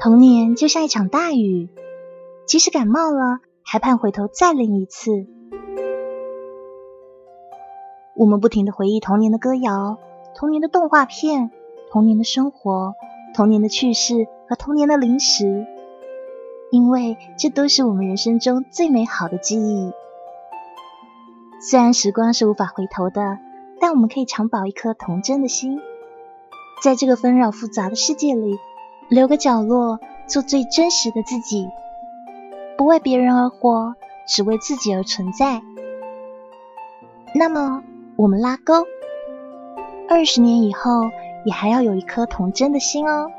童年就像一场大雨，即使感冒了，还盼回头再淋一次。我们不停的回忆童年的歌谣、童年的动画片、童年的生活、童年的趣事和童年的零食，因为这都是我们人生中最美好的记忆。虽然时光是无法回头的，但我们可以常保一颗童真的心，在这个纷扰复杂的世界里。留个角落，做最真实的自己，不为别人而活，只为自己而存在。那么，我们拉钩，二十年以后也还要有一颗童真的心哦。